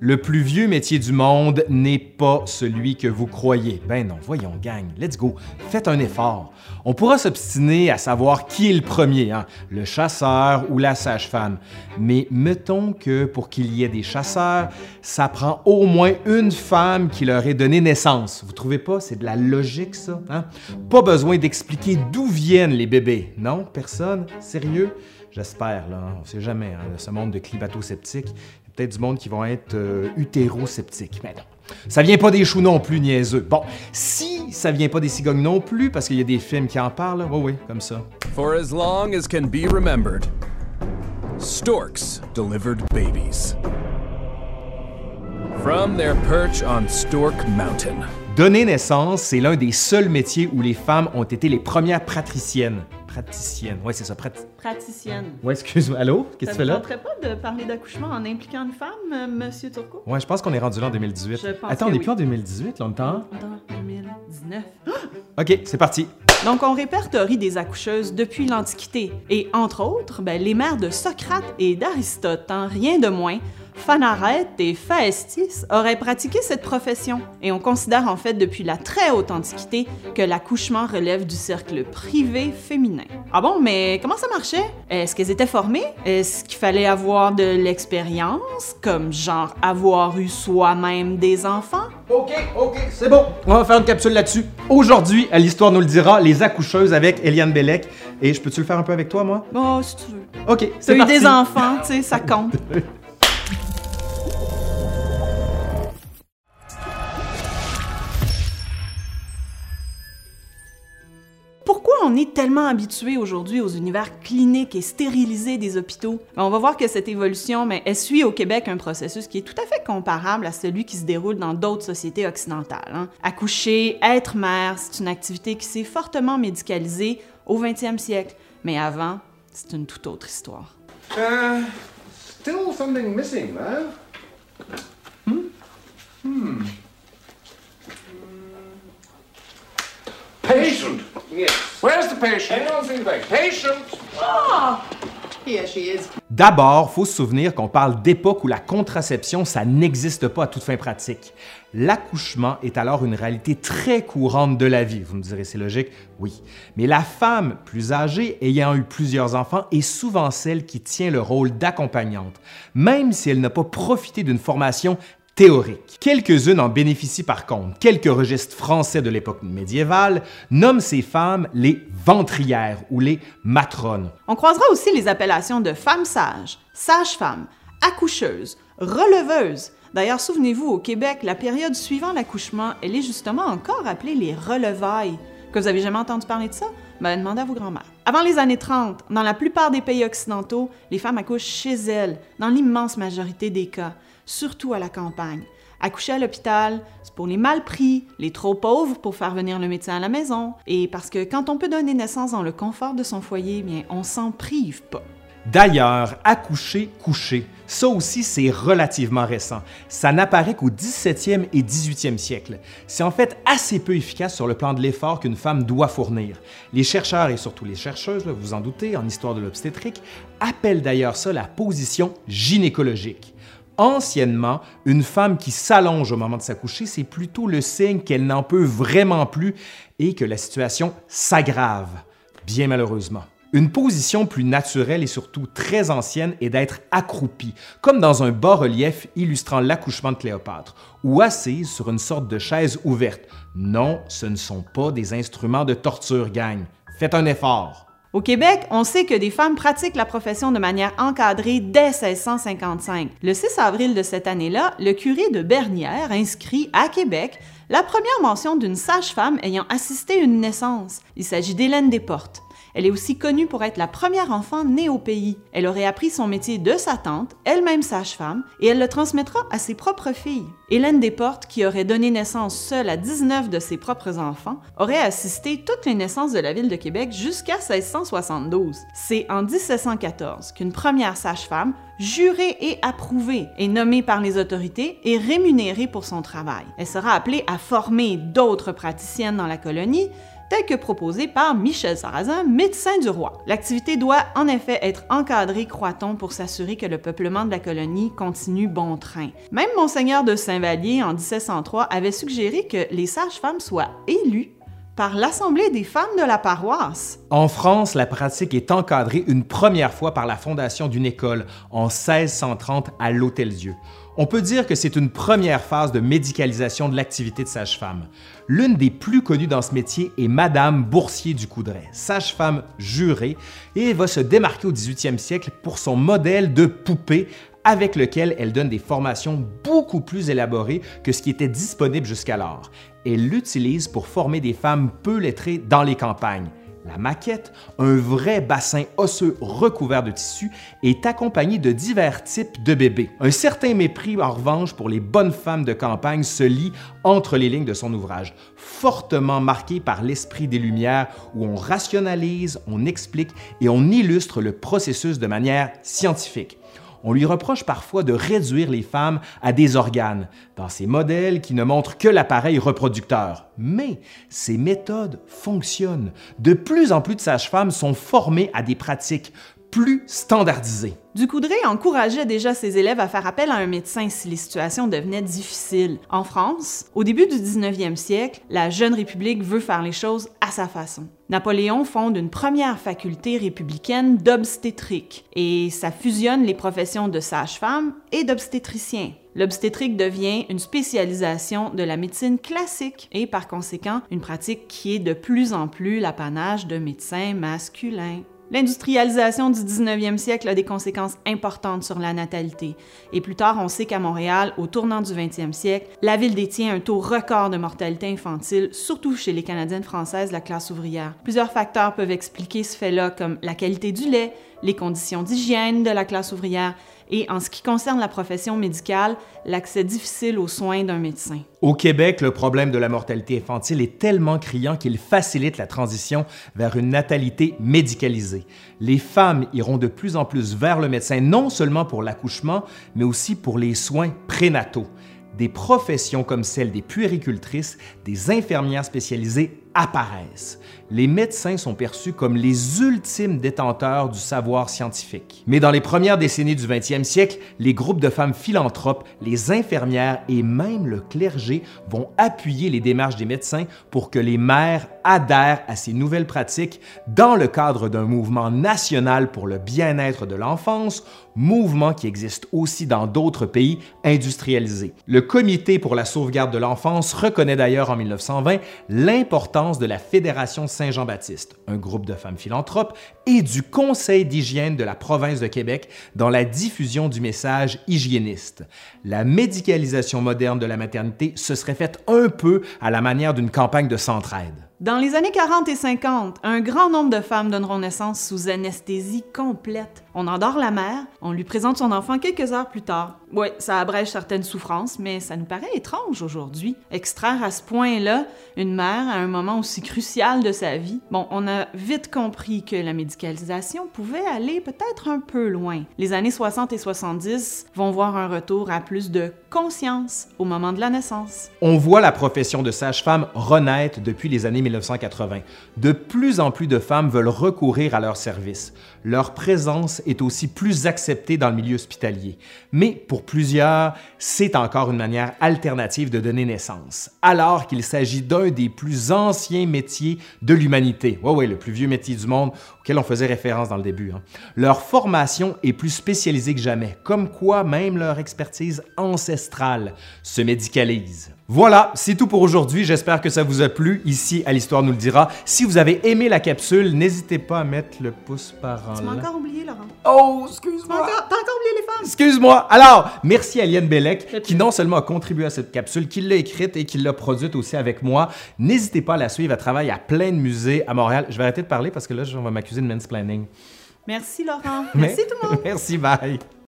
Le plus vieux métier du monde n'est pas celui que vous croyez. Ben non, voyons, gang, let's go, faites un effort. On pourra s'obstiner à savoir qui est le premier, hein, le chasseur ou la sage-femme. Mais mettons que pour qu'il y ait des chasseurs, ça prend au moins une femme qui leur ait donné naissance. Vous trouvez pas? C'est de la logique, ça. Hein? Pas besoin d'expliquer d'où viennent les bébés. Non? Personne? Sérieux? J'espère, là. On sait jamais, hein, ce monde de climato-sceptiques peut-être du monde qui vont être euh, utérosceptiques. Mais non. Ça vient pas des choux non plus, niaiseux. Bon, si ça vient pas des cigognes non plus, parce qu'il y a des films qui en parlent, oui, oui, comme ça. For as long as can be remembered, storks delivered babies. From their perch on Stork Mountain. Donner naissance, c'est l'un des seuls métiers où les femmes ont été les premières patriciennes praticienne. Oui, c'est ça, praticienne. Oui, excuse-moi. Allô? Qu'est-ce que tu fais là? Ça ne pas de parler d'accouchement en impliquant une femme, euh, Monsieur Turcot? Oui, je pense qu'on est rendu là en 2018. Attends, on n'est plus en 2018, là, on est en... 2019. OK, c'est parti. Donc, on répertorie des accoucheuses depuis l'Antiquité. Et entre autres, ben, les mères de Socrate et d'Aristote, en rien de moins, Phanarète et Phaestis auraient pratiqué cette profession, et on considère en fait depuis la très haute antiquité que l'accouchement relève du cercle privé féminin. Ah bon, mais comment ça marchait? Est-ce qu'elles étaient formées? Est-ce qu'il fallait avoir de l'expérience, comme genre avoir eu soi-même des enfants? Ok, ok, c'est bon. On va faire une capsule là-dessus. Aujourd'hui, à l'Histoire nous le dira, les accoucheuses avec Eliane Bellec. Et je peux-tu le faire un peu avec toi, moi? Oh, si tu veux. Ok, c'est eu des enfants, tu sais, ça compte. on est tellement habitué aujourd'hui aux univers cliniques et stérilisés des hôpitaux, ben, on va voir que cette évolution mais, elle suit au Québec un processus qui est tout à fait comparable à celui qui se déroule dans d'autres sociétés occidentales. Hein. Accoucher, être mère, c'est une activité qui s'est fortement médicalisée au 20e siècle, mais avant, c'est une toute autre histoire. Uh, still something missing, Hmm? Hmm. Patient. Yes. Patient? Patient. Ah! D'abord, faut se souvenir qu'on parle d'époque où la contraception, ça n'existe pas à toute fin pratique. L'accouchement est alors une réalité très courante de la vie. Vous me direz, c'est logique? Oui. Mais la femme plus âgée, ayant eu plusieurs enfants, est souvent celle qui tient le rôle d'accompagnante, même si elle n'a pas profité d'une formation théorique. Quelques-unes en bénéficient par contre. Quelques registres français de l'époque médiévale nomment ces femmes les ventrières ou les matrones. On croisera aussi les appellations de femmes sages, sages-femmes, accoucheuses, releveuses. D'ailleurs, souvenez-vous, au Québec, la période suivant l'accouchement, elle est justement encore appelée les relevailles. Que vous avez jamais entendu parler de ça? Ben, demandez à vos grands-mères. Avant les années 30, dans la plupart des pays occidentaux, les femmes accouchent chez elles, dans l'immense majorité des cas surtout à la campagne. Accoucher à l'hôpital, c'est pour les mal pris, les trop pauvres pour faire venir le médecin à la maison, et parce que quand on peut donner naissance dans le confort de son foyer, bien, on s'en prive pas. D'ailleurs, accoucher, coucher, ça aussi c'est relativement récent. Ça n'apparaît qu'au 17e et 18e siècle. C'est en fait assez peu efficace sur le plan de l'effort qu'une femme doit fournir. Les chercheurs et surtout les chercheuses, vous vous en doutez, en histoire de l'obstétrique, appellent d'ailleurs ça la position gynécologique. Anciennement, une femme qui s'allonge au moment de s'accoucher, c'est plutôt le signe qu'elle n'en peut vraiment plus et que la situation s'aggrave, bien malheureusement. Une position plus naturelle et surtout très ancienne est d'être accroupie, comme dans un bas-relief illustrant l'accouchement de Cléopâtre, ou assise sur une sorte de chaise ouverte. Non, ce ne sont pas des instruments de torture, gang. Faites un effort. Au Québec, on sait que des femmes pratiquent la profession de manière encadrée dès 1655. Le 6 avril de cette année-là, le curé de Bernières inscrit à Québec la première mention d'une sage-femme ayant assisté à une naissance. Il s'agit d'Hélène Desportes. Elle est aussi connue pour être la première enfant née au pays. Elle aurait appris son métier de sa tante, elle-même sage-femme, et elle le transmettra à ses propres filles. Hélène Desportes, qui aurait donné naissance seule à 19 de ses propres enfants, aurait assisté toutes les naissances de la ville de Québec jusqu'à 1672. C'est en 1714 qu'une première sage-femme, jurée et approuvée, est nommée par les autorités et rémunérée pour son travail. Elle sera appelée à former d'autres praticiennes dans la colonie, tel que proposé par Michel Sarrazin, médecin du roi. L'activité doit en effet être encadrée, croit-on, pour s'assurer que le peuplement de la colonie continue bon train. Même Monseigneur de Saint-Vallier, en 1703, avait suggéré que les sages-femmes soient élues par l'Assemblée des femmes de la paroisse. En France, la pratique est encadrée une première fois par la fondation d'une école en 1630 à l'Hôtel-Dieu. On peut dire que c'est une première phase de médicalisation de l'activité de sage-femme. L'une des plus connues dans ce métier est Madame Boursier du Coudray, sage-femme jurée, et va se démarquer au 18e siècle pour son modèle de poupée avec lequel elle donne des formations beaucoup plus élaborées que ce qui était disponible jusqu'alors. Elle l'utilise pour former des femmes peu lettrées dans les campagnes. La maquette, un vrai bassin osseux recouvert de tissu, est accompagné de divers types de bébés. Un certain mépris, en revanche, pour les bonnes femmes de campagne se lit entre les lignes de son ouvrage, fortement marqué par l'esprit des Lumières où on rationalise, on explique et on illustre le processus de manière scientifique on lui reproche parfois de réduire les femmes à des organes, dans ces modèles qui ne montrent que l'appareil reproducteur. Mais ces méthodes fonctionnent. De plus en plus de sages-femmes sont formées à des pratiques plus standardisées. Ducoudray encourageait déjà ses élèves à faire appel à un médecin si les situations devenaient difficiles. En France, au début du 19e siècle, la jeune République veut faire les choses à sa façon. Napoléon fonde une première faculté républicaine d'obstétrique et ça fusionne les professions de sage-femme et d'obstétricien. L'obstétrique devient une spécialisation de la médecine classique et par conséquent une pratique qui est de plus en plus l'apanage de médecins masculins. L'industrialisation du 19e siècle a des conséquences importantes sur la natalité. Et plus tard, on sait qu'à Montréal, au tournant du 20e siècle, la ville détient un taux record de mortalité infantile, surtout chez les Canadiennes françaises de la classe ouvrière. Plusieurs facteurs peuvent expliquer ce fait-là, comme la qualité du lait, les conditions d'hygiène de la classe ouvrière et, en ce qui concerne la profession médicale, l'accès difficile aux soins d'un médecin. Au Québec, le problème de la mortalité infantile est tellement criant qu'il facilite la transition vers une natalité médicalisée. Les femmes iront de plus en plus vers le médecin non seulement pour l'accouchement, mais aussi pour les soins prénataux. Des professions comme celle des puéricultrices, des infirmières spécialisées apparaissent. Les médecins sont perçus comme les ultimes détenteurs du savoir scientifique. Mais dans les premières décennies du 20e siècle, les groupes de femmes philanthropes, les infirmières et même le clergé vont appuyer les démarches des médecins pour que les mères adhèrent à ces nouvelles pratiques dans le cadre d'un mouvement national pour le bien-être de l'enfance, mouvement qui existe aussi dans d'autres pays industrialisés. Le Comité pour la sauvegarde de l'enfance reconnaît d'ailleurs en 1920 l'importance de la Fédération Saint-Jean-Baptiste, un groupe de femmes philanthropes, et du Conseil d'hygiène de la province de Québec dans la diffusion du message hygiéniste. La médicalisation moderne de la maternité se serait faite un peu à la manière d'une campagne de centraide. Dans les années 40 et 50, un grand nombre de femmes donneront naissance sous anesthésie complète. On endort la mère, on lui présente son enfant quelques heures plus tard. Oui, ça abrège certaines souffrances, mais ça nous paraît étrange aujourd'hui. Extraire à ce point-là une mère à un moment aussi crucial de sa vie. Bon, on a vite compris que la médicalisation pouvait aller peut-être un peu loin. Les années 60 et 70 vont voir un retour à plus de conscience au moment de la naissance. On voit la profession de sage-femme renaître depuis les années 1980. De plus en plus de femmes veulent recourir à leur service. Leur présence est aussi plus acceptée dans le milieu hospitalier. Mais pour plusieurs, c'est encore une manière alternative de donner naissance, alors qu'il s'agit d'un des plus anciens métiers de l'humanité. Oui, oui, le plus vieux métier du monde auquel on faisait référence dans le début. Hein. Leur formation est plus spécialisée que jamais, comme quoi même leur expertise ancestrale se médicalise. Voilà, c'est tout pour aujourd'hui. J'espère que ça vous a plu. Ici, à l'Histoire nous le dira. Si vous avez aimé la capsule, n'hésitez pas à mettre le pouce par en Tu m'as encore oublié, Laurent. Oh, excuse-moi. T'as encore, oublié les femmes. Excuse-moi. Alors, merci à Liane Bellec, qui non seulement a contribué à cette capsule, qui l'a écrite et qui l'a produite aussi avec moi. N'hésitez pas à la suivre. Elle travaille à plein de musées à Montréal. Je vais arrêter de parler parce que là, on va m'accuser de mansplaining. Merci, Laurent. Merci, tout le monde. Merci, bye.